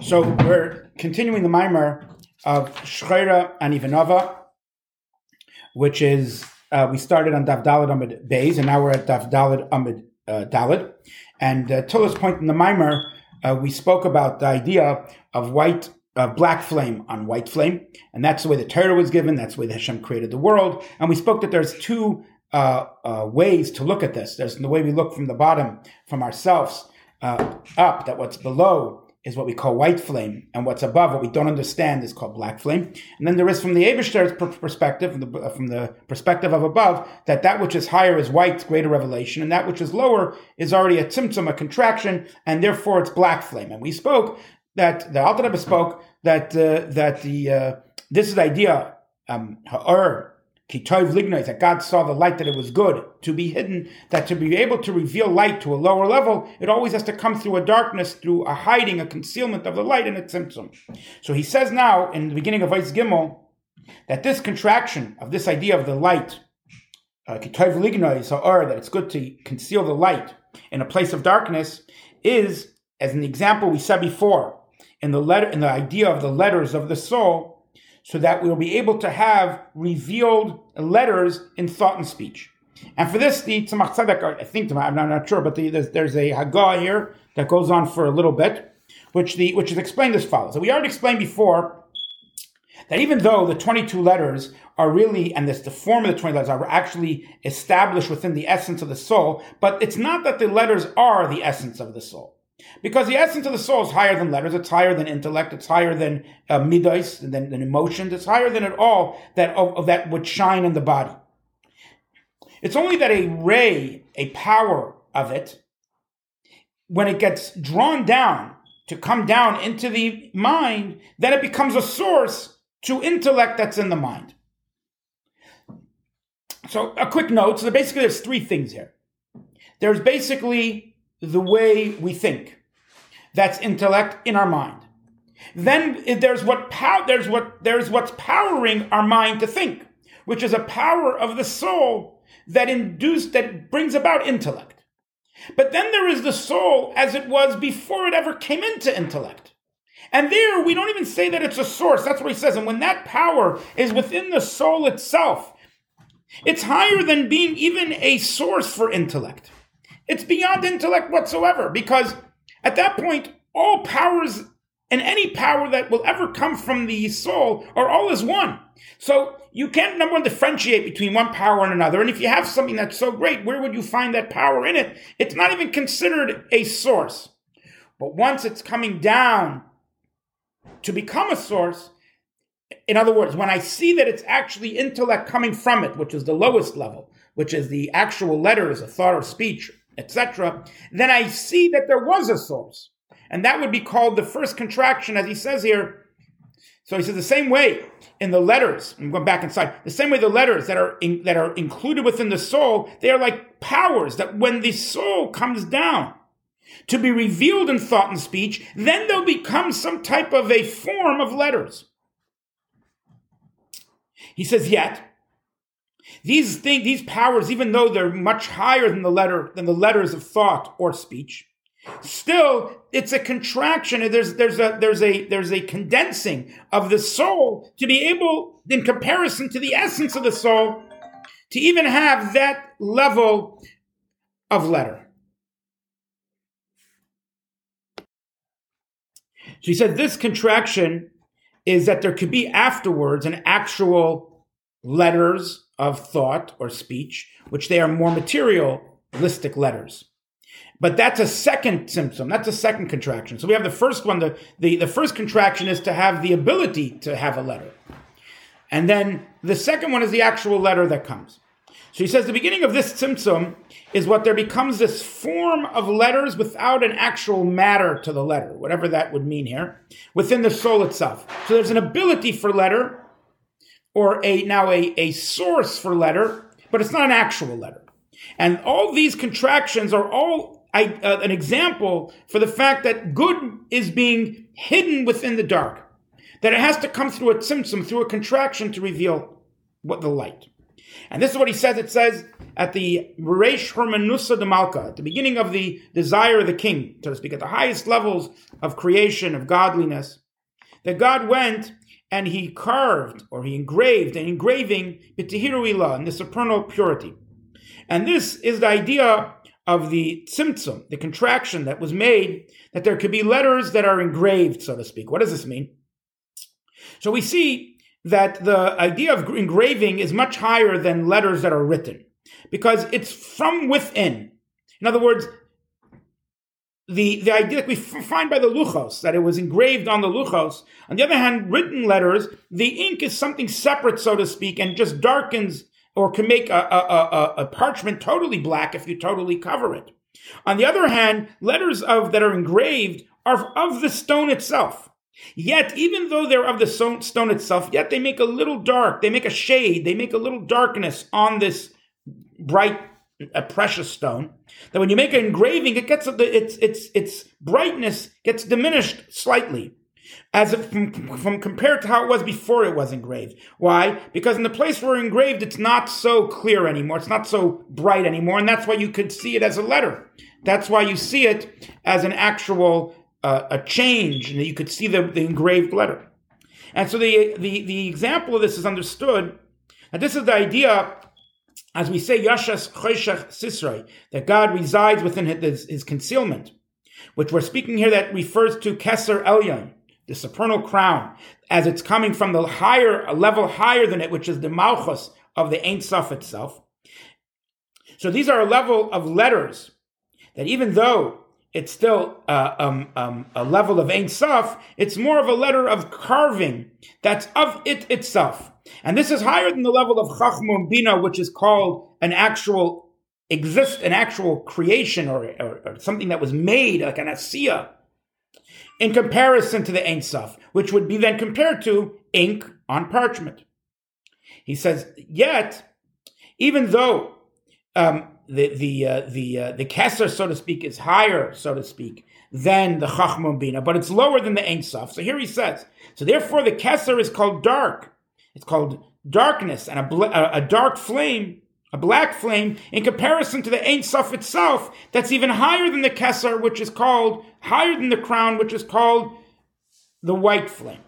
So we're continuing the mimer of Shechora Ani V'Nava, which is uh, we started on Daf Dalid Amid Beis, and now we're at Daf Dalid Amid uh. And uh, till this point in the mimer, uh, we spoke about the idea of white, uh, black flame on white flame, and that's the way the Torah was given. That's the way the Hashem created the world. And we spoke that there's two uh, uh, ways to look at this. There's the way we look from the bottom, from ourselves uh, up, that what's below is what we call white flame, and what's above, what we don't understand, is called black flame. And then there is from the Abishter's perspective, from the, from the perspective of above, that that which is higher is white, greater revelation, and that which is lower is already a tzimtzum, a contraction, and therefore it's black flame. And we spoke that the Alter Rebbe spoke that uh, that the uh, this is the idea um, ha'or Kitov lignois, that God saw the light that it was good to be hidden, that to be able to reveal light to a lower level, it always has to come through a darkness, through a hiding, a concealment of the light and its tzimtzum. So he says now in the beginning of Ois Gimel that this contraction of this idea of the light, uh, Kitov lignois, or that it's good to conceal the light in a place of darkness, is, as an example we said before, in the letter, in the idea of the letters of the soul, so that we'll be able to have revealed letters in thought and speech. And for this, the Tzemach Tzedek, I think, I'm not, not sure, but the, there's, there's, a Haggah here that goes on for a little bit, which, the, which is explained as follows. So we already explained before that even though the 22 letters are really, and this, the form of the 20 letters are actually established within the essence of the soul, but it's not that the letters are the essence of the soul. Because the essence of the soul is higher than letters, it's higher than intellect, it's higher than uh, midos, than, than emotions, it's higher than it all that of, of that would shine in the body. It's only that a ray, a power of it, when it gets drawn down to come down into the mind, then it becomes a source to intellect that's in the mind. So, a quick note. So, basically, there's three things here. There's basically the way we think. That's intellect in our mind. Then there's what pow- there's what there's what's powering our mind to think, which is a power of the soul that induced that brings about intellect. But then there is the soul as it was before it ever came into intellect. And there we don't even say that it's a source. That's what he says. And when that power is within the soul itself, it's higher than being even a source for intellect. It's beyond intellect whatsoever because at that point, all powers and any power that will ever come from the soul are all as one. So you can't, number one, differentiate between one power and another. And if you have something that's so great, where would you find that power in it? It's not even considered a source. But once it's coming down to become a source, in other words, when I see that it's actually intellect coming from it, which is the lowest level, which is the actual letters, a thought or speech, etc., then I see that there was a source. And that would be called the first contraction, as he says here. So he says the same way in the letters, I'm going back inside, the same way the letters that are in, that are included within the soul, they are like powers that when the soul comes down to be revealed in thought and speech, then they'll become some type of a form of letters. He says, yet, these things, these powers, even though they're much higher than the letter than the letters of thought or speech, still it's a contraction. There's there's a there's a there's a condensing of the soul to be able, in comparison to the essence of the soul, to even have that level of letter. So he said this contraction is that there could be afterwards an actual letters of thought or speech, which they are more materialistic letters. But that's a second tzimtzum. That's a second contraction. So we have the first one. The, the, the first contraction is to have the ability to have a letter. And then the second one is the actual letter that comes. So he says the beginning of this tzimtzum is what there becomes this form of letters without an actual matter to the letter, whatever that would mean here, within the soul itself. So there's an ability for letter, or a now a, a source for letter, but it's not an actual letter. And all these contractions are all I, uh, an example for the fact that good is being hidden within the dark. That it has to come through a tzimtzum, through a contraction to reveal what the light. And this is what he says. It says, at the Reish Hermanusa de Malka, at the beginning of the desire of the king, so to speak, at the highest levels of creation, of godliness, that God went and he carved or he engraved an engraving b'tehiru ilah in the supernal purity. And this is the idea of the tzimtzum, the contraction that was made, that there could be letters that are engraved, so to speak. What does this mean? So we see that the idea of engraving is much higher than letters that are written because it's from within. In other words, the, the idea that we find by the luchos, that it was engraved on the luchos. On the other hand, written letters, the ink is something separate, so to speak, and just darkens or can make a, a, a, a parchment totally black if you totally cover it. On the other hand, letters of that are engraved are of the stone itself. Yet, even though they're of the stone itself, yet they make a little dark, they make a shade, they make a little darkness on this bright a precious stone that when you make an engraving it gets its its its brightness gets diminished slightly as if from, from compared to how it was before it was engraved. Why? Because in the place where engraved it's not so clear anymore. It's not so bright anymore and that's why you could see it as a letter. That's why you see it as an actual uh, a change and you could see the, the engraved letter. And so the, the the example of this is understood. And this is the idea as we say, Yashas Choshech Sisrei, that God resides within his, his, concealment, which we're speaking here that refers to Keser Elyon, the supernal crown, as it's coming from the higher, a level higher than it, which is the Malchus of the Ein Sof itself. So these are a level of letters that even though it's still uh, um, um, a level of Ein Sof, it's more of a letter of carving that's of it itself. And this is higher than the level of Chachma Bina, which is called an actual exist, an actual creation or, or, or something that was made, like an asiya, in comparison to the Ein Sof, which would be then compared to ink on parchment. He says, yet, even though um, the the uh, the uh, the Kesser, so to speak, is higher, so to speak, than the Chachma Bina, but it's lower than the Ein Sof. So here he says, so therefore the Kesser is called dark it's called darkness and a, bl- a dark flame, a black flame, in comparison to the Ein Sof itself, that's even higher than the Kesser, which is called, higher than the crown, which is called the white flame.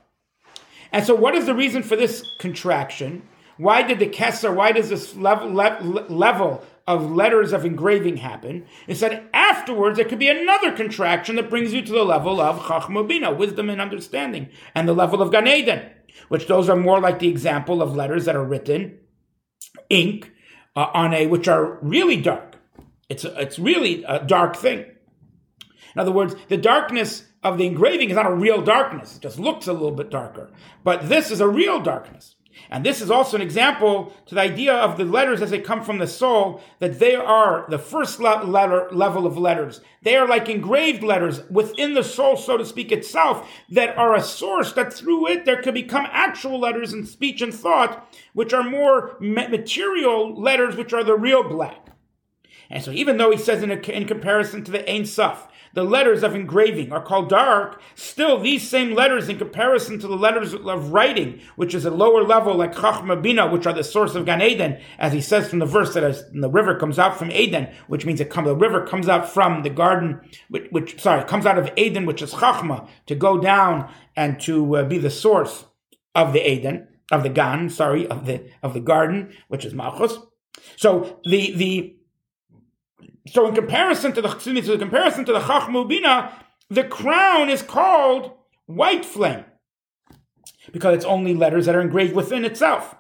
And so, what is the reason for this contraction? Why did the Kesser, why does this level, le- level of letters of engraving happen? It said afterwards there could be another contraction that brings you to the level of Chachma Bina, wisdom and understanding, and the level of Gan Eden which those are more like the example of letters that are written ink uh, on a which are really dark. It's a, it's really a dark thing. In other words, the darkness of the engraving is not a real darkness; it just looks a little bit darker. But this is a real darkness. And this is also an example to the idea of the letters as they come from the soul, that they are the first letter, level of letters. They are like engraved letters within the soul, so to speak, itself, that are a source that through it there could become actual letters in speech and thought, which are more material letters, which are the real black. And so even though he says in, a, in comparison to the Ein Sof, the letters of engraving are called dark, still these same letters in comparison to the letters of writing, which is a lower level like Chachma Bina, which are the source of Gan Eden, as he says from the verse that as the river comes out from Eden, which means it comes, the river comes out from the garden, which, which sorry, comes out of Eden, which is Chachma, to go down and to uh, be the source of the Eden, of the Gan, sorry, of the, of the garden, which is Malchus. So the, the, so in comparison to the excuse me, comparison to the Chachmu Bina, the crown is called white flame because it's only letters that are engraved within itself.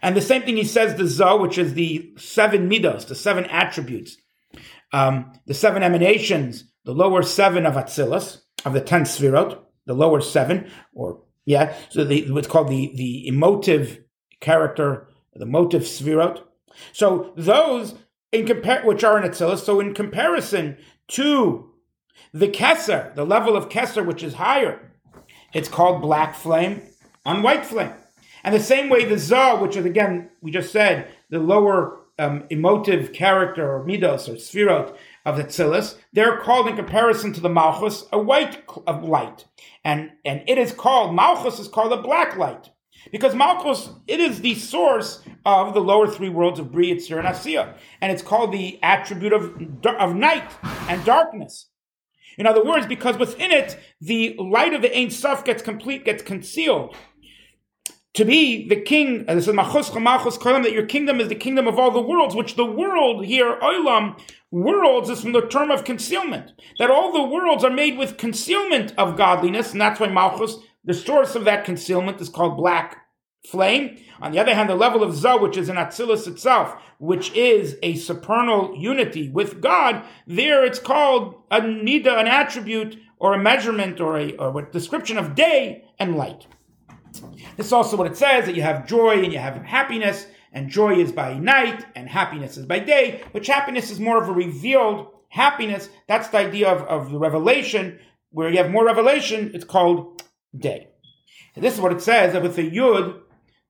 And the same thing he says the Zoh, which is the seven midos, the seven attributes, um, the seven emanations, the lower seven of Atzilus, of the ten Sfirot, the lower seven, or yeah, so the, what's called the, the emotive character, the motive Sfirot. So those in compare, which are in Atzilus. So in comparison to the Kesser, the level of Kesser, which is higher, it's called black flame on white flame. And the same way the Zoh, which is again, we just said, the lower um, emotive character or midos or sphirot of the Tzilis, they're called in comparison to the Malchus a white of light. And, and it is called, Malchus is called a black light. Because Malchus, it is the source of the lower three worlds of Bri, Yitzir, and Asiya. And it's called the attribute of, of night and darkness. In other words, because within it, the light of the Ein Sof gets complete, gets concealed. To be the king, this is Machus Malchus Kolam, that your kingdom is the kingdom of all the worlds, which the world here, Olam, worlds is from the term of concealment. That all the worlds are made with concealment of godliness, and that's why Malchus, the source of that concealment, is called black flame. On the other hand, the level of Zoh, which is in Atzilus itself, which is a supernal unity with God, there it's called a mida, an attribute or a measurement or a, or a description of day and light. This is also what it says that you have joy and you have happiness, and joy is by night and happiness is by day, which happiness is more of a revealed happiness. That's the idea of, of the revelation, where you have more revelation, it's called day. And this is what it says that with the yud,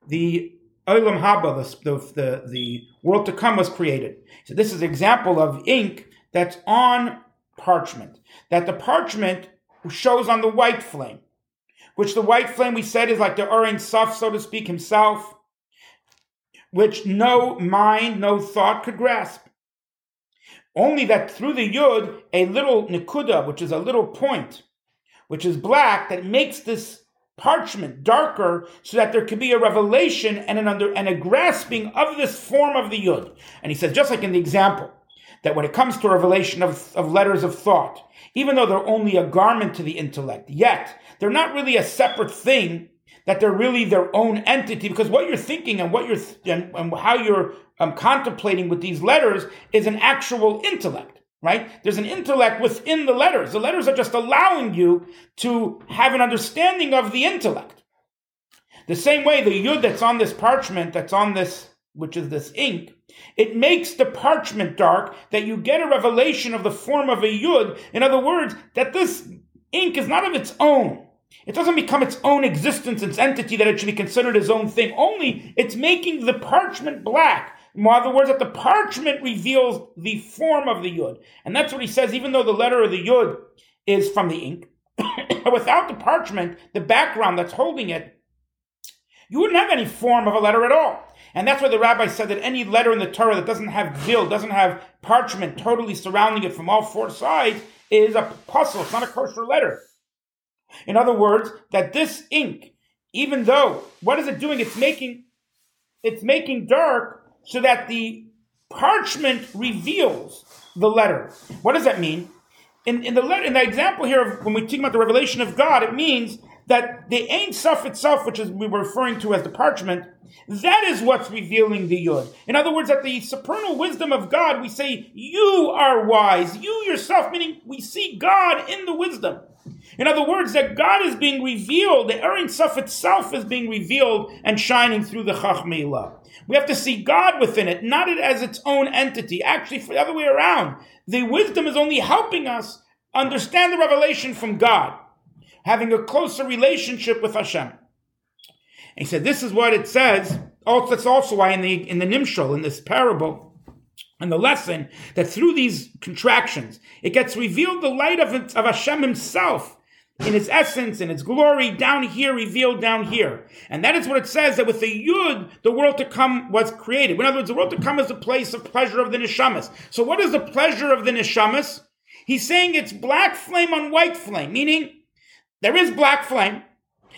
the Olam Haba, the, the, the world to come was created. So this is an example of ink that's on parchment. That the parchment shows on the white flame, which the white flame we said is like the Ur Ein Sof, so to speak, himself, which no mind, no thought could grasp. Only that through the Yud, a little Nikuda, which is a little point, which is black, that makes this parchment darker so that there could be a revelation and an under and a grasping of this form of the yud. And he says, just like in the example, that when it comes to revelation of, of letters of thought, even though they're only a garment to the intellect, yet they're not really a separate thing, that they're really their own entity, because what you're thinking and what you're and, and how you're um, contemplating with these letters is an actual intellect right? There's an intellect within the letters. The letters are just allowing you to have an understanding of the intellect. The same way the yud that's on this parchment, that's on this, which is this ink, it makes the parchment dark that you get a revelation of the form of a yud. In other words, that this ink is not of its own. It doesn't become its own existence, its entity, that it should be considered its own thing. Only it's making the parchment black in other words, that the parchment reveals the form of the yud. And that's what he says, even though the letter of the yud is from the ink, without the parchment, the background that's holding it, you wouldn't have any form of a letter at all. And that's why the rabbi said that any letter in the Torah that doesn't have gil, doesn't have parchment totally surrounding it from all four sides, is a posul. It's not a kosher letter. In other words, that this ink, even though, what is it doing? It's making, it's making dark so that the parchment reveals the letter. What does that mean? In, in the letter, in the example here of when we talk about the revelation of God, it means that the Ein Sof itself, which is we were referring to as the parchment, that is what's revealing the Yud. In other words, that the supernal wisdom of God, we say, you are wise, you yourself, meaning we see God in the wisdom. In other words, that God is being revealed, the Ein Sof itself is being revealed and shining through the Chachmeilah. We have to see God within it, not it as its own entity. Actually, for the other way around, the wisdom is only helping us understand the revelation from God, having a closer relationship with Hashem. And he said, this is what it says. Also, that's also why in the in the Nimshal, in this parable, and the lesson that through these contractions, it gets revealed the light of, of Hashem Himself in its essence, in its glory, down here, revealed down here. And that is what it says that with the Yud, the world to come was created. In other words, the world to come is the place of pleasure of the Neshamas. So what is the pleasure of the Neshamas? He's saying it's black flame on white flame, meaning there is black flame.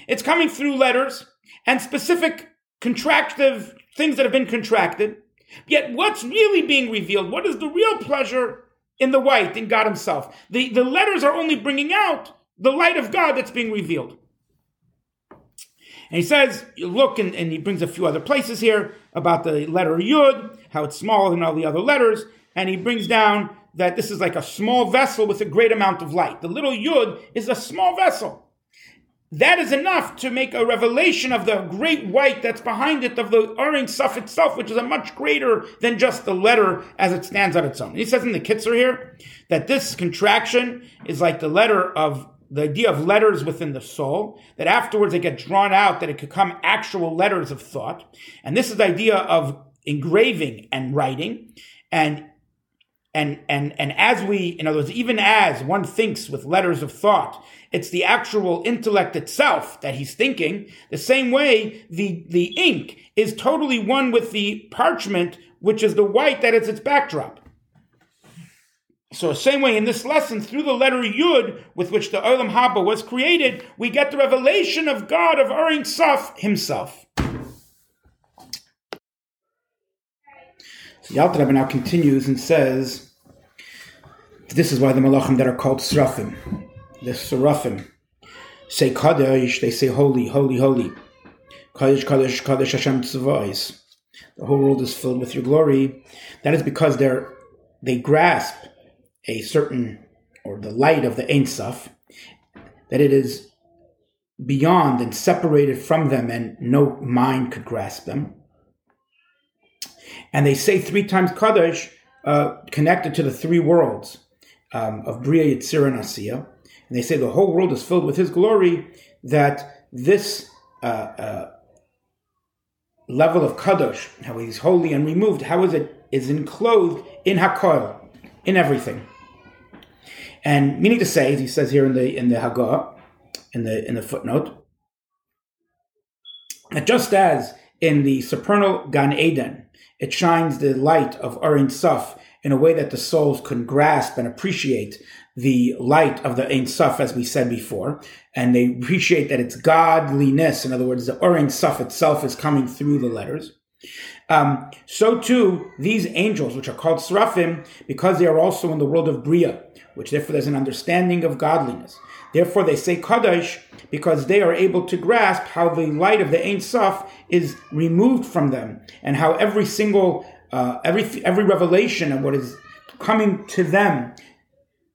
It's coming through letters and specific contractive things that have been contracted. Yet what's really being revealed? What is the real pleasure in the white, in God Himself? The, the letters are only bringing out the light of God that's being revealed. And he says, you look, and, and, he brings a few other places here about the letter Yud, how it's smaller than all the other letters, and he brings down that this is like a small vessel with a great amount of light. The little Yud is a small vessel. That is enough to make a revelation of the great white that's behind it, of the Ur stuff itself, which is a much greater than just the letter as it stands on its own. He says in the Kitzur here that this contraction is like the letter of the idea of letters within the soul, that afterwards they get drawn out, that it could come actual letters of thought. And this is the idea of engraving and writing. And and and and as we in other words even as one thinks with letters of thought it's the actual intellect itself that he's thinking the same way the the ink is totally one with the parchment which is the white that is its backdrop so same way in this lesson through the letter yud with which the olam haba was created we get the revelation of god of Ein Sof himself So Rebbe now continues and says, this is why the malachim that are called srafim, the srafim, say kadosh, they say holy, holy, holy. Kadosh, kadosh, kadosh Hashem tzvahis. The whole world is filled with your glory. That is because they're, they grasp a certain, or the light of the Ein Sof, that it is beyond and separated from them and no mind could grasp them and they say three times Kaddish uh, connected to the three worlds um, of Bria, Yitzir, and Asiya. And they say the whole world is filled with His glory, that this uh, uh, level of Kaddish, how He's holy and removed, how is it is enclosed in Hakoil, in everything. And meaning to say, as he says here in the in the Hagah, in the in the footnote, that just as in the supernal Gan Eden, it shines the light of Ein Sof in a way that the souls can grasp and appreciate the light of the Ein Sof, as we said before, and they appreciate that it's godliness. In other words, the Ein Sof itself is coming through the letters. Um, so too, these angels, which are called Seraphim, because they are also in the world of Bria, which therefore there's an understanding of godliness. Therefore, they say Kaddish because they are able to grasp how the light of the Ein Sof is removed from them, and how every single uh, every every revelation of what is coming to them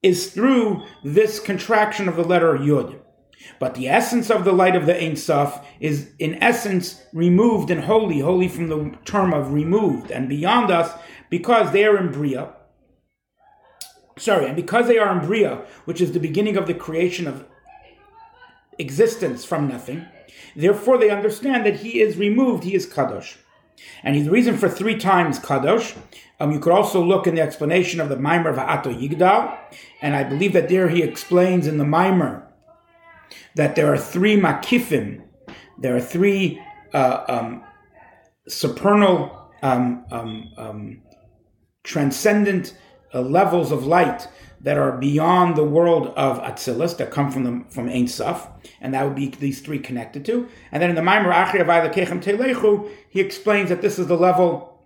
is through this contraction of the letter Yud. But the essence of the light of the Ein Sof is in essence removed and holy, holy from the term of removed and beyond us because they are in Bria sorry, and because they are in Bria, which is the beginning of the creation of existence from nothing, therefore they understand that he is removed, he is Kadosh. And he's the reason for three times Kadosh. Um, you could also look in the explanation of the Mimer of Ato Yigdal, and I believe that there he explains in the Mimer that there are three makifim, there are three uh, um, supernal, um, um, um transcendent uh, levels of light that are beyond the world of Atzilus that come from the, from Ein Sof, and that would be these three connected to. And then in the Maimer Achri Avayla Kechem Telechu, he explains that this is the level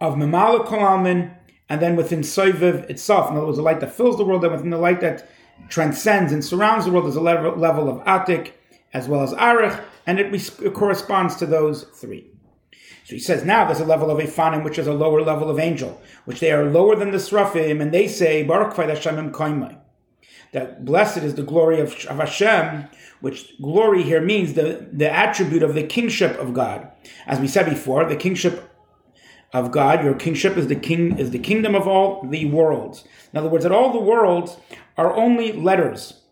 of Memala Kolalmin, and then within Soiviv itself. In other words, the light that fills the world, and within the light that transcends and surrounds the world, there's a level, level of Atik as well as Arich, and it, it corresponds to those three. So he says now there's a level of Ofanim, which is a lower level of angel, which they are lower than the Srafim, and they say. That blessed is the glory of, of Hashem, which glory here means the, the attribute of the kingship of God. As we said before, the kingship of God, your kingship is the king is the kingdom of all the worlds. In other words, that all the worlds are only letters.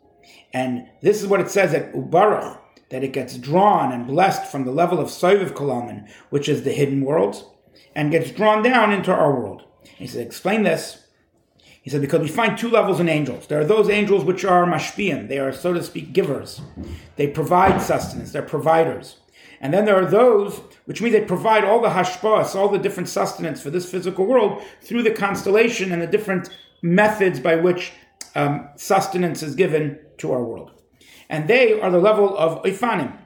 And this is what it says at Ubaruch, that it gets drawn and blessed from the level of Soiviv Kolaman, which is the hidden world, and gets drawn down into our world. he said, explain this. He said, because we find two levels in angels. There are those angels which are mashpian, they are, so to speak, givers. They provide sustenance, they're providers. And then there are those, which means they provide all the hashpas, all the different sustenance for this physical world through the constellation and the different methods by which um, sustenance is given to our world and they are the level of Ofanim,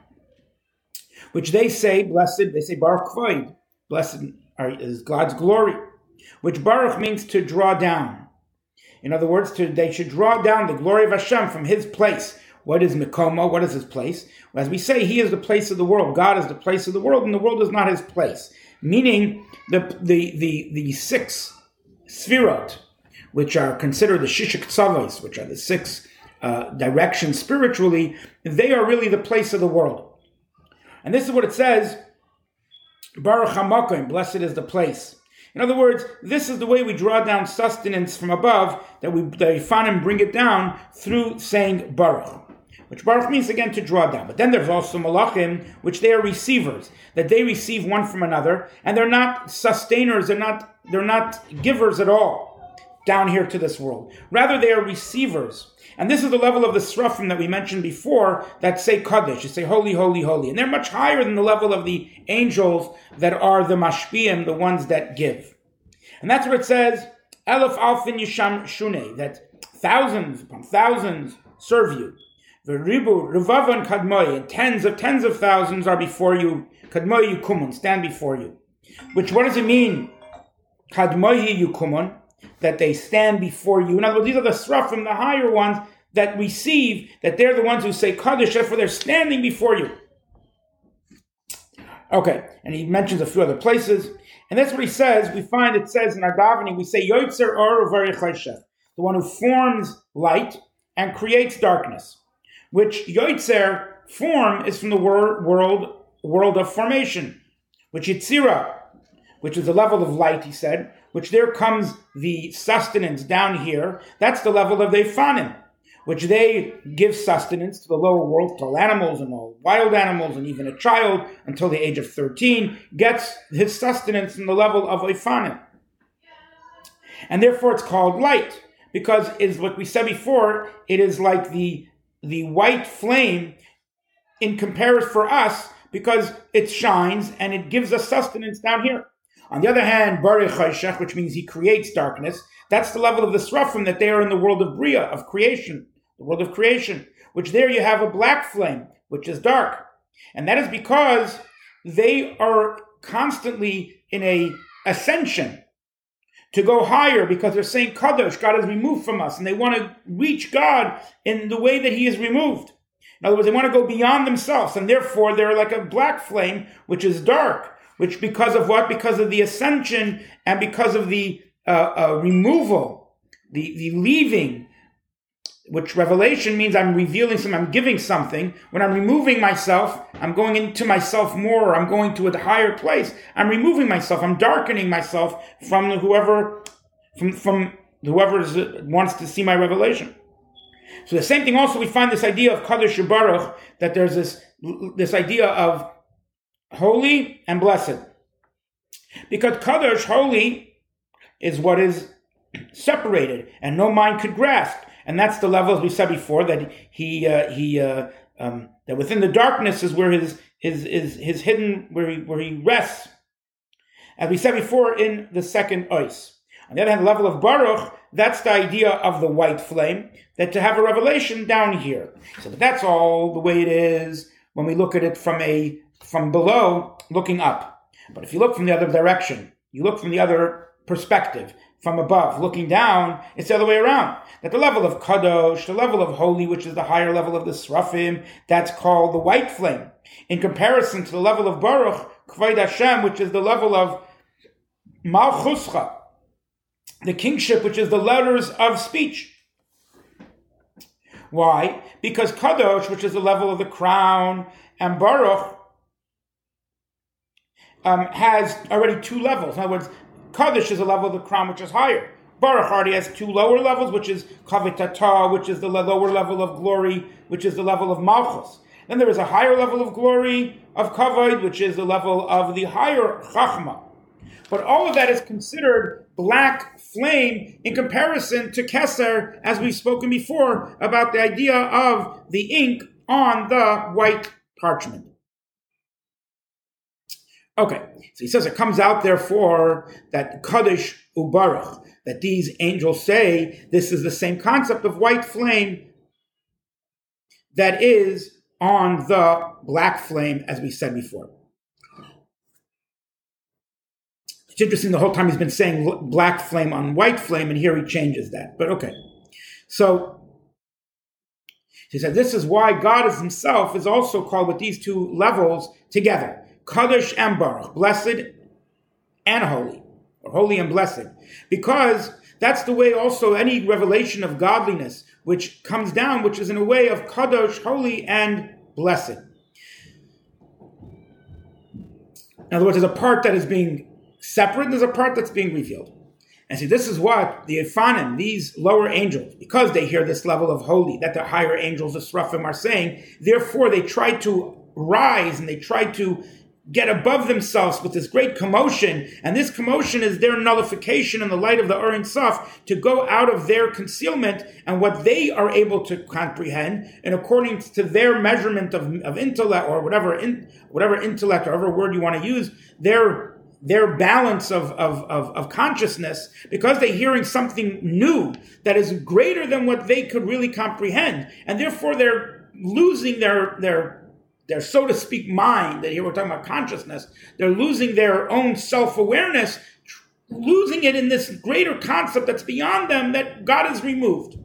which they say, blessed, they say Baruch Kvoid, blessed is God's glory, which Baruch means to draw down. In other words, to, they should draw down the glory of Hashem from his place. What is Mikoma? What is his place? As we say, he is the place of the world. God is the place of the world, and the world is not his place. Meaning the the the, the six sfirot, which are considered the shishik tzavos, which are the six uh, direction spiritually, they are really the place of the world. And this is what it says Baruch HaMakim, blessed is the place. In other words, this is the way we draw down sustenance from above, that we, that we find and bring it down through saying Baruch. which Baruch means again to draw down. But then there's also Malachim, which they are receivers, that they receive one from another, and they're not sustainers, they're not, they're not givers at all down here to this world. Rather, they are receivers. And this is the level of the srafim that we mentioned before that say Kaddish, you say holy, holy, holy. And they're much higher than the level of the angels that are the mashpiyim, the ones that give. And that's what it says, Elif Alfin Yisham Shune, that thousands upon thousands serve you. Veribu Revavan Kadmoy, and tens of tens of thousands are before you. Kadmoy Yukumun, stand before you. Which, what does it mean? Kadmoy Yukumun that they stand before you. In other words, these are the srafim, the higher ones that receive, that they're the ones who say Kaddish, for they're standing before you. Okay, and he mentions a few other places, and that's what he says. We find it says in our davening, we say Yotzer Or the one who forms light and creates darkness, which Yotzer form is from the word, world world of formation, which Yitzira, which is the level of light, he said, which there comes the sustenance down here, that's the level of the fanim, which they give sustenance to the lower world, to all animals and all wild animals, and even a child until the age of 13 gets his sustenance in the level of a. And therefore it's called light, because is what we said before, it is like the the white flame in comparison for us because it shines and it gives us sustenance down here. On the other hand, which means he creates darkness, that's the level of the Srafim that they are in the world of Bria, of creation, the world of creation, which there you have a black flame, which is dark. And that is because they are constantly in a ascension to go higher because they're saying Kadosh, God is removed from us, and they want to reach God in the way that He is removed. In other words, they want to go beyond themselves, and therefore they're like a black flame, which is dark which because of what? Because of the ascension and because of the uh, uh, removal, the, the leaving, which revelation means I'm revealing something, I'm giving something. When I'm removing myself, I'm going into myself more, I'm going to a higher place. I'm removing myself, I'm darkening myself from whoever, from, from whoever wants to see my revelation. So the same thing also, we find this idea of Kaddish Baruch, that there's this, this idea of holy and blessed. Because Kadosh, holy, is what is separated and no mind could grasp. And that's the level, as we said before, that he, uh, he, uh, um, that within the darkness is where his, his, his, his hidden, where he, where he rests. As we said before in the second ice. On the other hand, the level of Baruch, that's the idea of the white flame, that to have a revelation down here. So that's all the way it is when we look at it from a from below looking up. But if you look from the other direction, you look from the other perspective, from above, looking down, it's the other way around. That the level of Kadosh, the level of holy, which is the higher level of the Srafim, that's called the white flame. In comparison to the level of Baruch, Kvaid Hashem, which is the level of Malchuscha, the kingship, which is the letters of speech. Why? Because Kadosh, which is the level of the crown, and Baruch, um, has already two levels. In other words, Kaddish is a level of the crown which is higher. Baruch already has two lower levels, which is Kavitata, which is the lower level of glory, which is the level of Malchus. Then there is a higher level of glory of Kavod, which is the level of the higher Chachma. But all of that is considered black flame in comparison to Keser, as we've spoken before about the idea of the ink on the white parchment. Okay, so he says it comes out therefore that Kaddish Ubarach, that these angels say this is the same concept of white flame that is on the black flame, as we said before. It's interesting, the whole time he's been saying black flame on white flame, and here he changes that. But okay. So he said, This is why God is himself is also called with these two levels together. Kaddish and Baruch, blessed and holy, or holy and blessed, because that's the way also any revelation of godliness which comes down, which is in a way of Kaddish, holy and blessed. In other words, there's a part that is being separate, and there's a part that's being revealed. And see, this is what the Ofanim, these lower angels, because they hear this level of holy that the higher angels, the Seraphim, are saying, therefore they try to rise and they try to get above themselves with this great commotion, and this commotion is their nullification in the light of the Or Ein Sof to go out of their concealment and what they are able to comprehend, and according to their measurement of, of intellect or whatever in, whatever intellect or whatever word you want to use, their their balance of, of, of, of consciousness, because they're hearing something new that is greater than what they could really comprehend, and therefore they're losing their their their so to speak mind, that here we're talking about consciousness, they're losing their own self awareness, losing it in this greater concept that's beyond them that God has removed.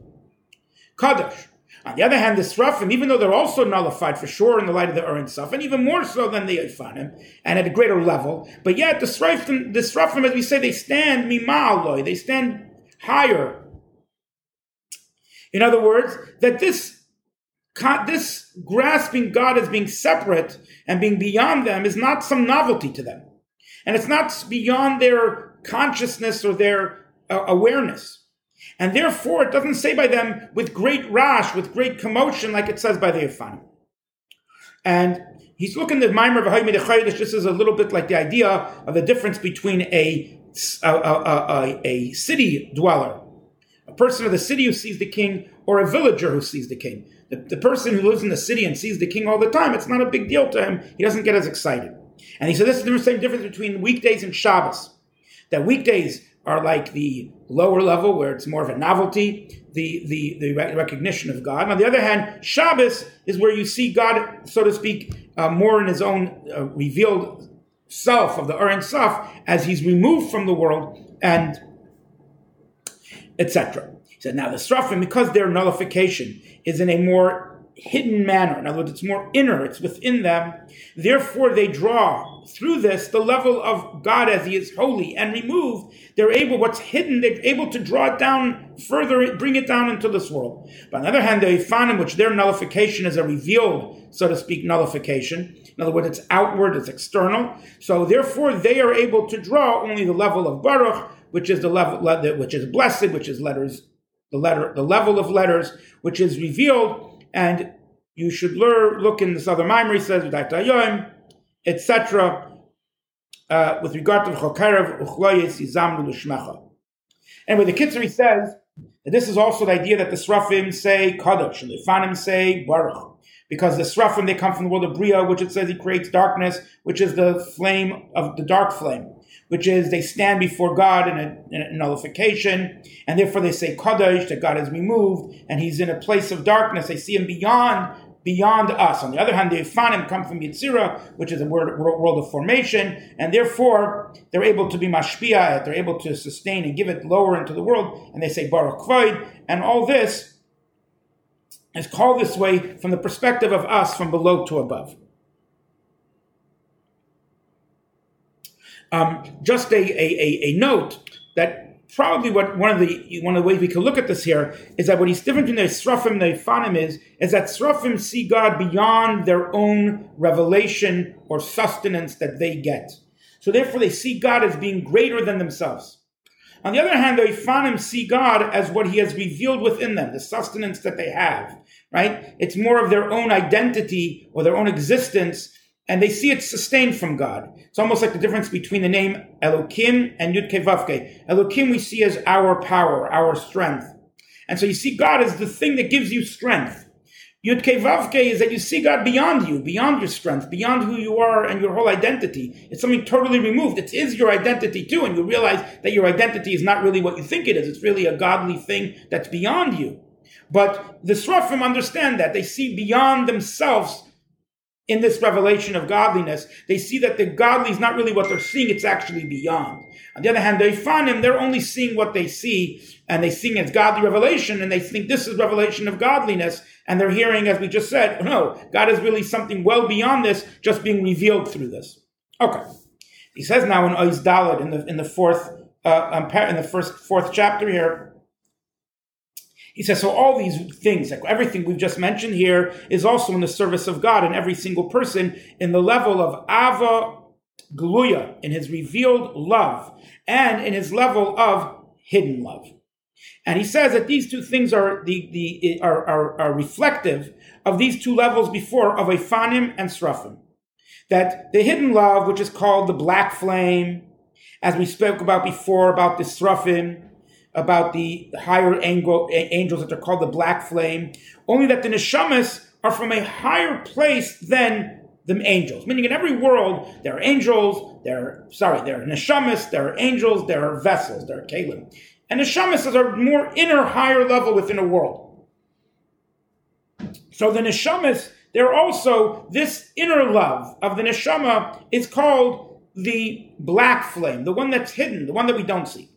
Kaddish. On the other hand, the Srafim, even though they're also nullified for sure in the light of the Ur Ein Sof, and even more so than the Ofanim, and at a greater level, but yet the Srafim, the Srafim as we say, they stand mima'aloi, they stand higher. In other words, that this this grasping God as being separate and being beyond them is not some novelty to them. And it's not beyond their consciousness or their uh, awareness. And therefore, it doesn't say by them with great raash, with great commotion, like it says by the Ofanim. And he's looking at Maimer V'Haymid This is a little bit like the idea of the difference between a, a, a, a, city dweller, a person of the city who sees the king, or a villager who sees the king. The, the person who lives in the city and sees the king all the time, it's not a big deal to him. He doesn't get as excited. And he said this is the same difference between weekdays and Shabbos. That weekdays are like the lower level where it's more of a novelty, the, the, the recognition of God. And on the other hand, Shabbos is where you see God, so to speak, uh, more in his own uh, revealed self of the Ur Sof as he's removed from the world and etc. He said, now the Srafim, because their nullification is in a more hidden manner, in other words, it's more inner, it's within them, therefore they draw through this the level of God as He is holy and removed. They're able, what's hidden, they're able to draw it down further, bring it down into this world. But on the other hand, the Ofanim, which their nullification is a revealed, so to speak, nullification. In other words, it's outward, it's external. So therefore, they are able to draw only the level of Baruch, which is the level, which is blessed, which is letters the letter, the level of letters, which is revealed, and you should learn, look in this other mimer, he says, etc., uh, with regard to the Chokarev, Uchloyes, Yizamru, Lishmecha. Anyway, the Kitzuri says that this is also the idea that the Srafim say Kadosh, and the Fanim say Baruch. Because the Srafim, they come from the world of Bria, which it says he creates darkness, which is the flame of the dark flame which is they stand before God in a, in a nullification, and therefore they say Kadosh, that God has removed, and he's in a place of darkness. They see him beyond beyond us. On the other hand, the Ofanim come from Yitzira, which is a world, world of formation, and therefore they're able to be mashpia, they're able to sustain and give it lower into the world, and they say Baruch Kvoid, and all this is called this way from the perspective of us from below to above. Um, just a, a, a, note that probably what one of the one of the ways we can look at this here is that what he's different from the Srafim and the Ofanim is is that Srafim see God beyond their own revelation or sustenance that they get. So therefore they see God as being greater than themselves. On the other hand, the Ofanim see God as what He has revealed within them, the sustenance that they have, right? It's more of their own identity or their own existence and they see it sustained from God. It's almost like the difference between the name Elokim and Yud Vavke. Elokim we see as our power, our strength. And so you see God as the thing that gives you strength. Yud Vavke is that you see God beyond you, beyond your strength, beyond who you are and your whole identity. It's something totally removed. It is your identity too, and you realize that your identity is not really what you think it is. It's really a godly thing that's beyond you. But the Srafim understand that. They see beyond themselves in this revelation of godliness, they see that the godly is not really what they're seeing, it's actually beyond. On the other hand, the Ofanim, they're only seeing what they see, and they see it's godly revelation, and they think this is revelation of godliness, and they're hearing, as we just said, no, God is really something well beyond this, just being revealed through this. Okay. He says now in Ois Dalit, in the, in the fourth, uh, in the first, fourth chapter here, he says, so all these things, like everything we've just mentioned here, is also in the service of God and every single person in the level of Ava Gluya, in his revealed love, and in his level of hidden love. And he says that these two things are the, the are, are, are reflective of these two levels before of Ofanim and Srafim. That the hidden love, which is called the black flame, as we spoke about before, about the Srafim, about the higher angels that are called the black flame, only that the neshamas are from a higher place than the angels. Meaning, in every world, there are angels, there are, sorry, there are neshamas, there are angels, there are vessels, there are kalim. And neshamas is a more inner, higher level within a world. So the neshamas, they're also, this inner love of the neshama is called the black flame, the one that's hidden, the one that we don't see.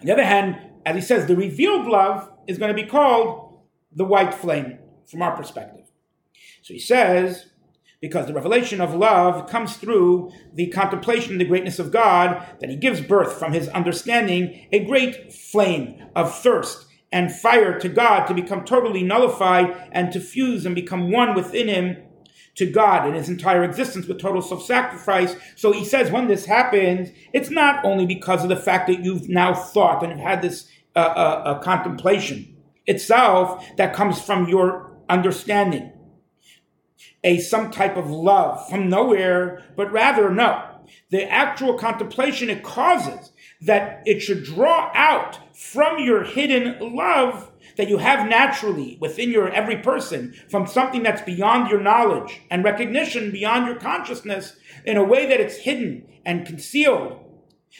On the other hand, as he says, the revealed love is going to be called the white flame from our perspective. So he says, because the revelation of love comes through the contemplation of the greatness of God, that he gives birth from his understanding a great flame of thirst and fire to God to become totally nullified and to fuse and become one within him to God in his entire existence with total self sacrifice. So he says when this happens, it's not only because of the fact that you've now thought and have had this uh, uh, uh, contemplation itself that comes from your understanding, a some type of love from nowhere, but rather no. The actual contemplation it causes that it should draw out from your hidden love that you have naturally within your every person from something that's beyond your knowledge and recognition, beyond your consciousness, in a way that it's hidden and concealed,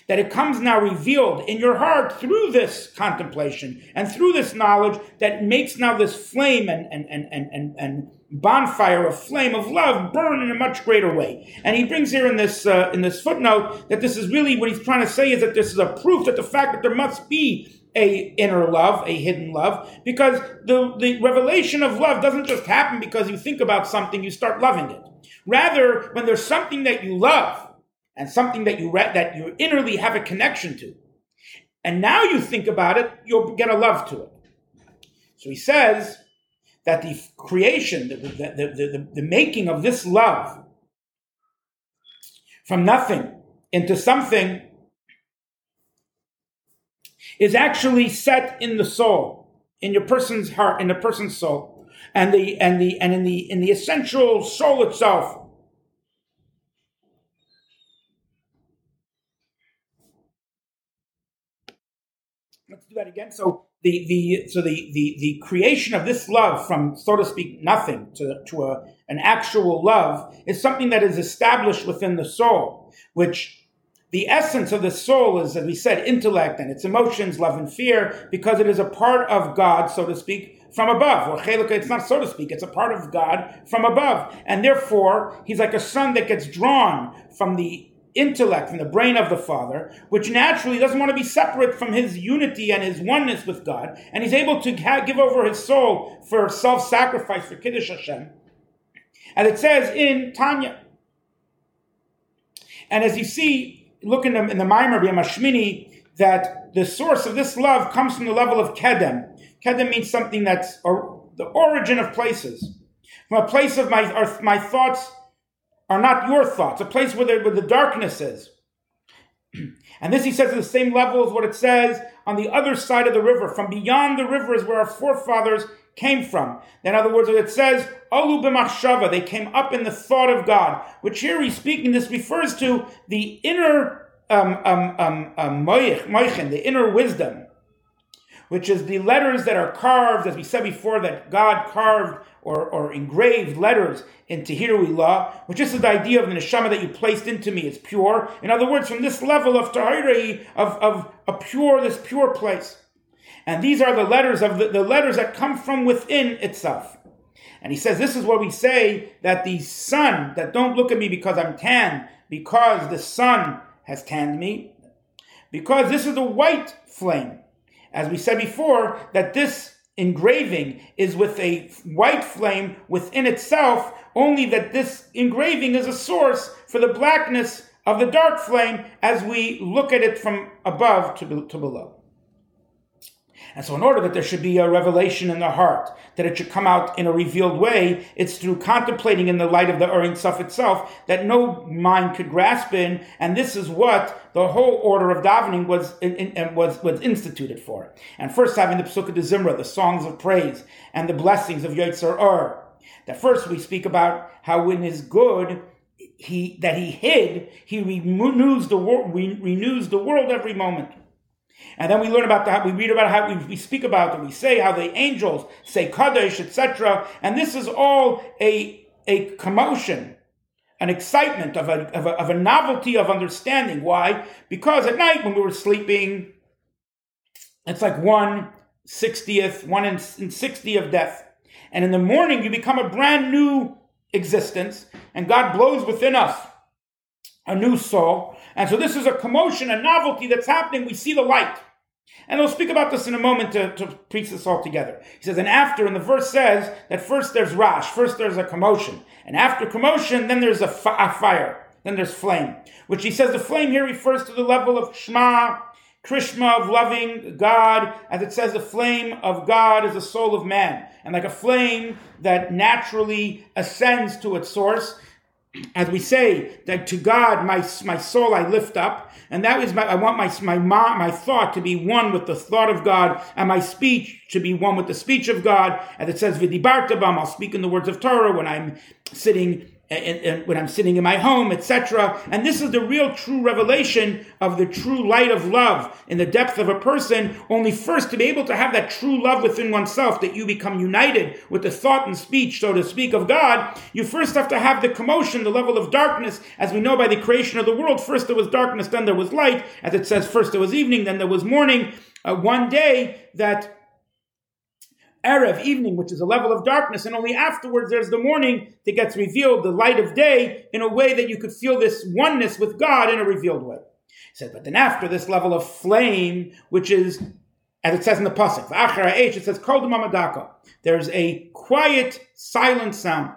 that it comes now revealed in your heart through this contemplation and through this knowledge that makes now this flame and, and, and, and, and, bonfire of flame of love burn in a much greater way. And he brings here in this uh, in this footnote that this is really what he's trying to say is that this is a proof that the fact that there must be a inner love, a hidden love, because the, the revelation of love doesn't just happen because you think about something, you start loving it. Rather, when there's something that you love and something that you re- that you innerly have a connection to, and now you think about it, you'll get a love to it. So he says that the creation, the, the, the, the, the making of this love from nothing into something is actually set in the soul, in your person's heart, in the person's soul, and the and the and in the in the essential soul itself. Let's do that again. So the the so the the the creation of this love from so to speak nothing to to a an actual love is something that is established within the soul, which the essence of the soul is, as we said, intellect and its emotions, love and fear, because it is a part of God, so to speak, from above. Or chelika, it's not so to speak, it's a part of God from above. And therefore, he's like a son that gets drawn from the intellect, from the brain of the Father, which naturally doesn't want to be separate from his unity and his oneness with God. And he's able to give over his soul for self sacrifice for Kiddush Hashem. And it says in Tanya. And as you see, look in the, in the Maimer Mashmini that the source of this love comes from the level of Kedem. Kedem means something that's or, the origin of places. From a place of my, or, my thoughts are not your thoughts, a place where where the darkness is. And this, he says, at the same level as what it says on the other side of the river. From beyond the river is where our forefathers came from. In other words, it says, Alu b'machshava, they came up in the thought of God, which here he's speaking, this refers to the inner um, um, um, um, moichin, the inner wisdom, which is the letters that are carved, as we said before, that God carved or, or engraved letters in Tehillah law, which is the idea of the neshama that you placed into me. It's pure. In other words, from this level of tahiri, of, of a pure, this pure place. And these are the letters of the, the letters that come from within itself. And he says, This is what we say that the sun, that don't look at me because I'm tan, because the sun has tanned me, because this is the white flame. As we said before, that this engraving is with a white flame within itself, only that this engraving is a source for the blackness of the dark flame as we look at it from above to, to below. And so, in order that there should be a revelation in the heart, that it should come out in a revealed way, it's through contemplating in the light of the Ein Sof itself that no mind could grasp in. And this is what the whole order of davening was in, in, was was instituted for. And first, having the Pesukei de Zimra, the songs of praise, and the blessings of Yotzer Ur. That first we speak about how when his good he that he hid, he renews the world, renews the world every moment. And then we learn about that. We read about how we, we speak about it. We say how the angels say Kaddish, etc. And this is all a, a commotion, an excitement of a, of a, of a novelty of understanding. Why? Because at night when we were sleeping, it's like one sixtieth, one in, in sixty of death. And in the morning, you become a brand new existence, and God blows within us a new soul. And so this is a commotion, a novelty that's happening. We see the light. And I'll speak about this in a moment to, to preach this all together. He says, and after, and the verse says that first there's raash, first there's a commotion. And after commotion, then there's a, a fire, then there's flame. Which he says the flame here refers to the level of Shema, Krishna, of loving God. As it says, the flame of God is the soul of man. And like a flame that naturally ascends to its source, as we say that to God, my, my soul I lift up, and that is my, I want my, my, my thought to be one with the thought of God, and my speech to be one with the speech of God. As it says, V'dibarta bam, I'll speak in the words of Torah when I'm sitting and, and when I'm sitting in my home, etc. And this is the real true revelation of the true light of love in the depth of a person. Only first to be able to have that true love within oneself, that you become united with the thought and speech, so to speak, of God, you first have to have the commotion, the level of darkness, as we know by the creation of the world. First there was darkness, then there was light. As it says, first there was evening, then there was morning. Uh, one day that Erev, evening, which is a level of darkness, and only afterwards there's the morning that gets revealed, the light of day, in a way that you could feel this oneness with God in a revealed way. He said, but then after this level of flame, which is, as it says in the Pasuk, it says, Kol Mamadaka. There's a quiet, silent sound.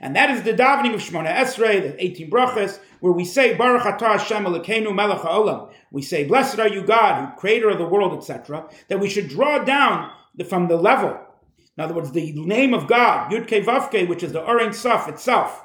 And that is the davening of Shemona Esrei, the 18 brachas, where we say, Baruch atah Hashem Elokeinu melech ha'olam. We say, Blessed are you, God, creator of the world, etc. That we should draw down from the level. In other words, the name of God, Yud Ke Vavke, which is the Oren Saf itself,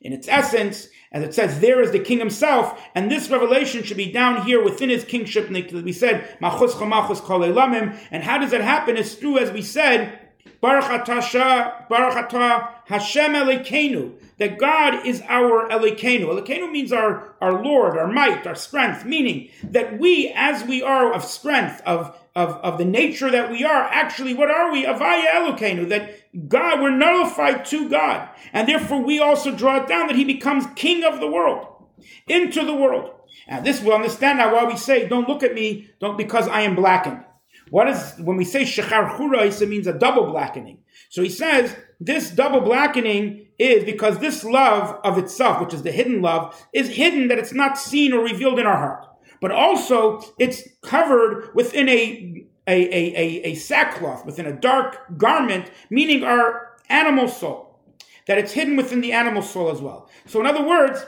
in its essence, as it says, there is the king himself, and this revelation should be down here within his kingship. And We said, Machus Chamachus Kol and how does that happen? It's through, as we said, Baruch Atah Hashem Elokeinu, that God is our Elokeinu. Elokeinu means our, our Lord, our might, our strength, meaning that we, as we are of strength, of of, of the nature that we are, actually, what are we? Avaya Elokeinu, that God, we're nullified to God. And therefore we also draw it down that he becomes king of the world, into the world. And this will understand now why we say, don't look at me, don't because I am blackened. What is, when we say shechar churais, it means a double blackening. So he says, this double blackening is because this love of itself, which is the hidden love, is hidden that it's not seen or revealed in our heart but also it's covered within a, a, a, a, a sackcloth, within a dark garment, meaning our animal soul. That it's hidden within the animal soul as well. So, in other words,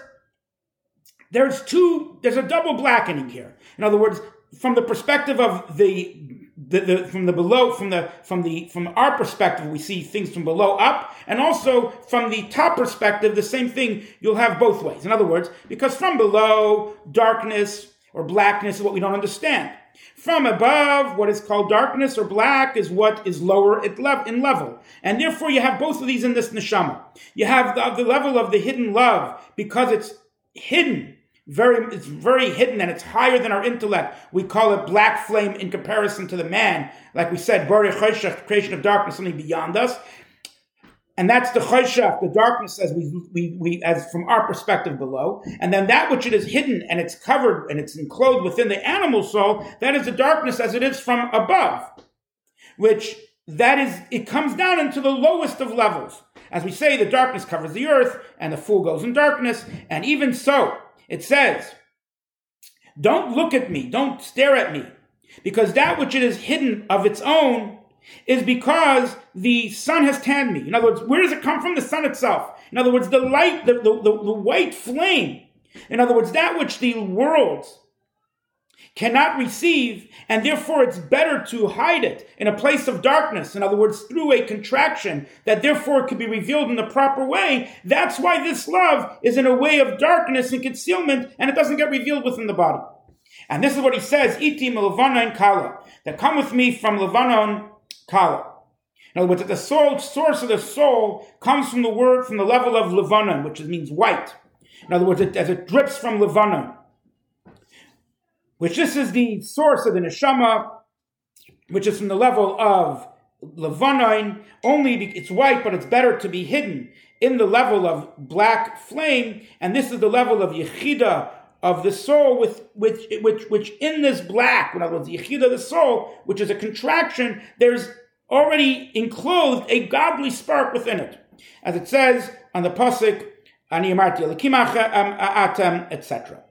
there's two, there's a double blackening here. In other words, from the perspective of the the, the, from the below, from the from the from our perspective, we see things from below up, and also from the top perspective, the same thing. You'll have both ways. In other words, because from below, darkness, or blackness is what we don't understand. From above, what is called darkness or black is what is lower in level. And therefore, you have both of these in this neshama. You have the, the level of the hidden love because it's hidden very it's very hidden and it's higher than our intellect. We call it black flame in comparison to the man. Like we said, creation of darkness, something beyond us. And that's the chayshach, the darkness, as we, we, we, as from our perspective below. And then that which it is hidden and it's covered and it's enclosed within the animal soul, that is the darkness as it is from above. Which that is, it comes down into the lowest of levels. As we say, the darkness covers the earth and the fool goes in darkness. And even so, it says, don't look at me, don't stare at me, because that which it is hidden of its own is because the sun has tanned me. In other words, where does it come from? The sun itself. In other words, the light, the, the, the, the white flame. In other words, that which the world cannot receive, and therefore it's better to hide it in a place of darkness. In other words, through a contraction that therefore it could be revealed in the proper way. That's why this love is in a way of darkness and concealment, and it doesn't get revealed within the body. And this is what he says, Iti and Kala, that come with me from Levanon Kala. In other words, that the soul, source of the soul comes from the word, from the level of Levanon, which means white. In other words, it, as it drips from Levanon which this is the source of the neshama, which is from the level of levanain. Only it's white, but it's better to be hidden in the level of black flame, and this is the level of yechida of the soul, with which which which in this black, in other words, yechida of the soul, which is a contraction, there's already enclosed a godly spark within it, as it says on the pasuk, ani atem, etc.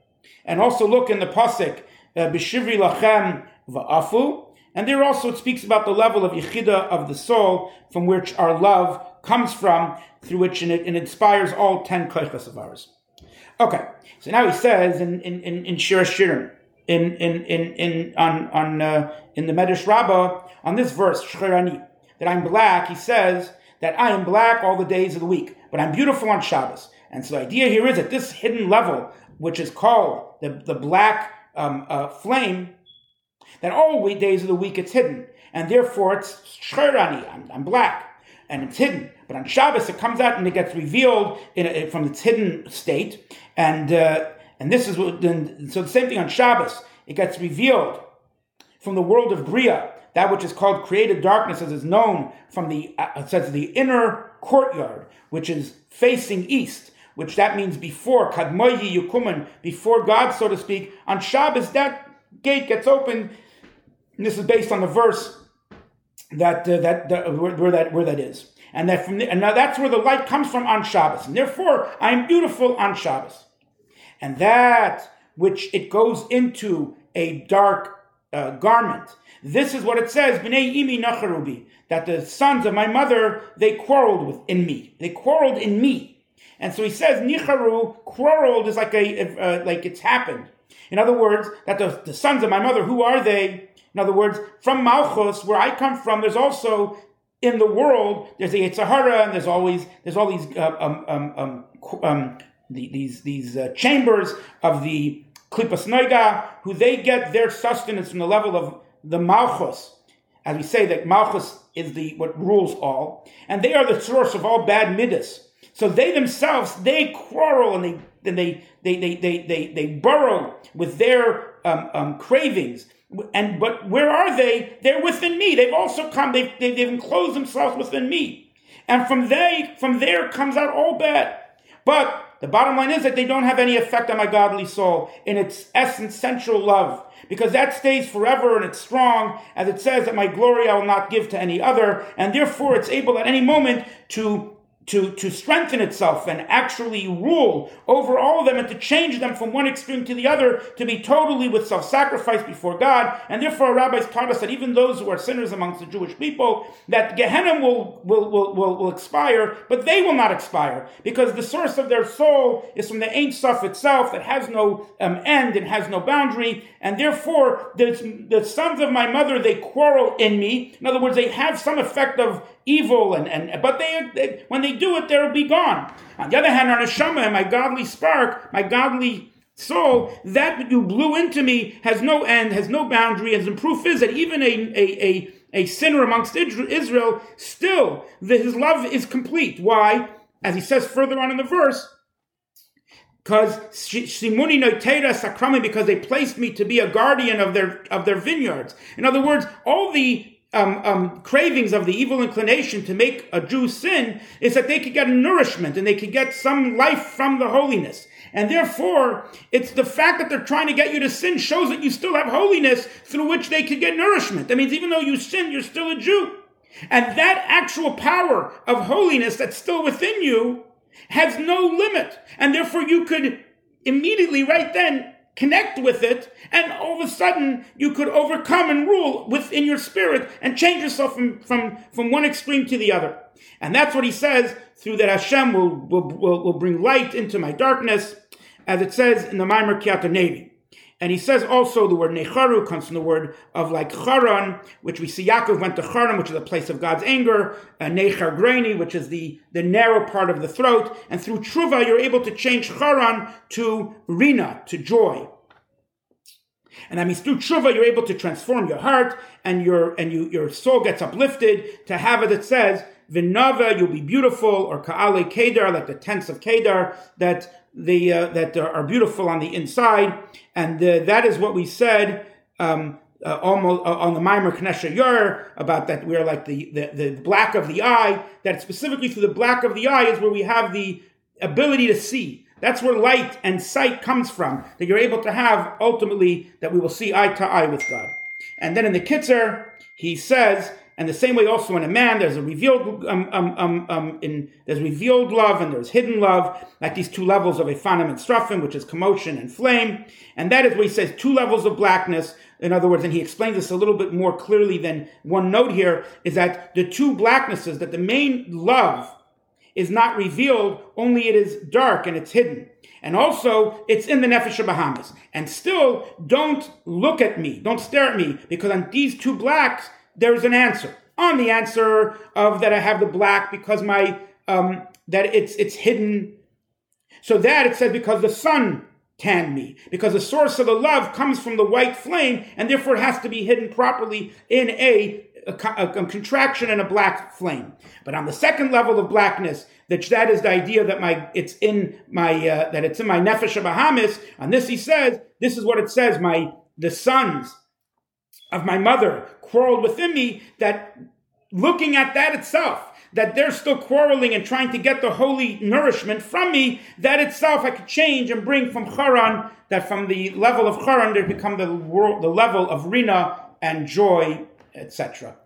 And also look in the pasuk uh, B'shivri lachem va'afu. And there also it speaks about the level of yichida of the soul from which our love comes from, through which it, it inspires all ten koichas of ours. Okay, so now he says in in in, in Shir Shirim, in in in in on on uh, in the Medrash Rabbah on this verse Shcherani that I'm black. He says that I am black all the days of the week, but I'm beautiful on Shabbos. And so the idea here is that this hidden level, which is called the the black um, uh, flame, that all days of the week it's hidden. And therefore it's shcherani, I'm, I'm, black, and it's hidden. But on Shabbos it comes out and it gets revealed a, from its hidden state. And uh, and this is what, then, so the same thing on Shabbos, it gets revealed from the world of Bria, that which is called created darkness, as is known from the, uh, says the inner courtyard, which is facing east which that means before Kadmoyi Yukuman, before God, so to speak, on Shabbos that gate gets opened. And this is based on the verse that uh, that, where, where, that where that is, and that from the, and now that's where the light comes from on Shabbos, and therefore I am beautiful on Shabbos, and that which it goes into a dark uh, garment. This is what it says: Bnei imi nacharubi. That the sons of my mother they quarreled with in me. They quarreled in me. And so he says, Nicharu, quarreled is like a, uh, like it's happened. In other words, that the, the sons of my mother, who are they? In other words, from Malchus, where I come from, there's also in the world, there's the Yetzer Hara, and there's always, there's all these, uh, um, um, um, um the, these, these uh, chambers of the Klippas Noiga, who they get their sustenance from the level of the Malchus. As we say that Malchus is the, what rules all. And they are the source of all bad midas. So they themselves, they quarrel and they and they they they they they, they burrow with their um, um, cravings. And but where are they? They're within me. They've also come. They've, they've enclosed themselves within me. And from they from there comes out all bad. But the bottom line is that they don't have any effect on my godly soul in its essence, central love, because that stays forever and it's strong, as it says that my glory I will not give to any other, and therefore it's able at any moment to to, to strengthen itself and actually rule over all of them and to change them from one extreme to the other to be totally with self-sacrifice before God. And therefore our rabbis taught us that even those who are sinners amongst the Jewish people, that Gehenna will, will, will, will, will expire, but they will not expire because the source of their soul is from the Ein Sof itself that has no um, end and has no boundary. And therefore the, the sons of my mother, they quarrel in me. In other words, they have some effect of evil, and, and but they, they when they do it, they'll be gone. On the other hand, on a shama, my godly spark, my godly soul, that you blew into me has no end, has no boundary, and the proof is that even a, a, a, a sinner amongst Israel, still his love is complete. Why? As he says further on in the verse, because Shimuni Noitera Sakrami, because they placed me to be a guardian of their of their vineyards. In other words, all the um, um, cravings of the evil inclination to make a Jew sin is that they could get nourishment and they could get some life from the holiness. And therefore, it's the fact that they're trying to get you to sin shows that you still have holiness through which they could get nourishment. That means even though you sin, you're still a Jew. And that actual power of holiness that's still within you has no limit. And therefore, you could immediately, right then, connect with it, and all of a sudden you could overcome and rule within your spirit and change yourself from, from, from one extreme to the other. And that's what he says through that Hashem will, will, will, will bring light into my darkness, as it says in the Maimer Kiata Navy. And he says also the word necharu comes from the word of like charan, which we see Yaakov went to Charan, which is a place of God's anger, and nechar graini, which is the, the narrow part of the throat. And through truva, you're able to change charan to rina, to joy. And that means through tshuva, you're able to transform your heart and your and you, your soul gets uplifted to have it that says, Vinava, you'll be beautiful, or Ka'ale Kedar, like the tents of Kedar, that the uh, that are beautiful on the inside. And uh, that is what we said um, uh, almost uh, on the Maimer Knesha Yer about that we are like the, the, the black of the eye, that specifically through the black of the eye is where we have the ability to see that's where light and sight comes from, that you're able to have ultimately that we will see eye to eye with God. And then in the Kitzer, he says, and the same way also in a man, there's a revealed um, um, um, um, in there's revealed love and there's hidden love, like these two levels of Ofanim and Serafim, which is commotion and flame. And that is where he says two levels of blackness. In other words, and he explains this a little bit more clearly than one note here, is that the two blacknesses, that the main love is not revealed, only it is dark and it's hidden. And also, it's in the Nefesh of Bahamis. And still, don't look at me, don't stare at me, because on these two blacks, there's an answer. On the answer of that I have the black because my, um, that it's, it's hidden. So that it says because the sun tanned me, because the source of the love comes from the white flame, and therefore it has to be hidden properly in a a, contraction and a black flame. But on the second level of blackness, that that is the idea that my it's in my uh, that it's in my nefesh Bahamis. On this, he says, this is what it says: my the sons of my mother quarreled within me. That looking at that itself, that they're still quarreling and trying to get the holy nourishment from me, that itself I could change and bring from Charan, that from the level of Charan, there become the world, the level of Rina and joy etc.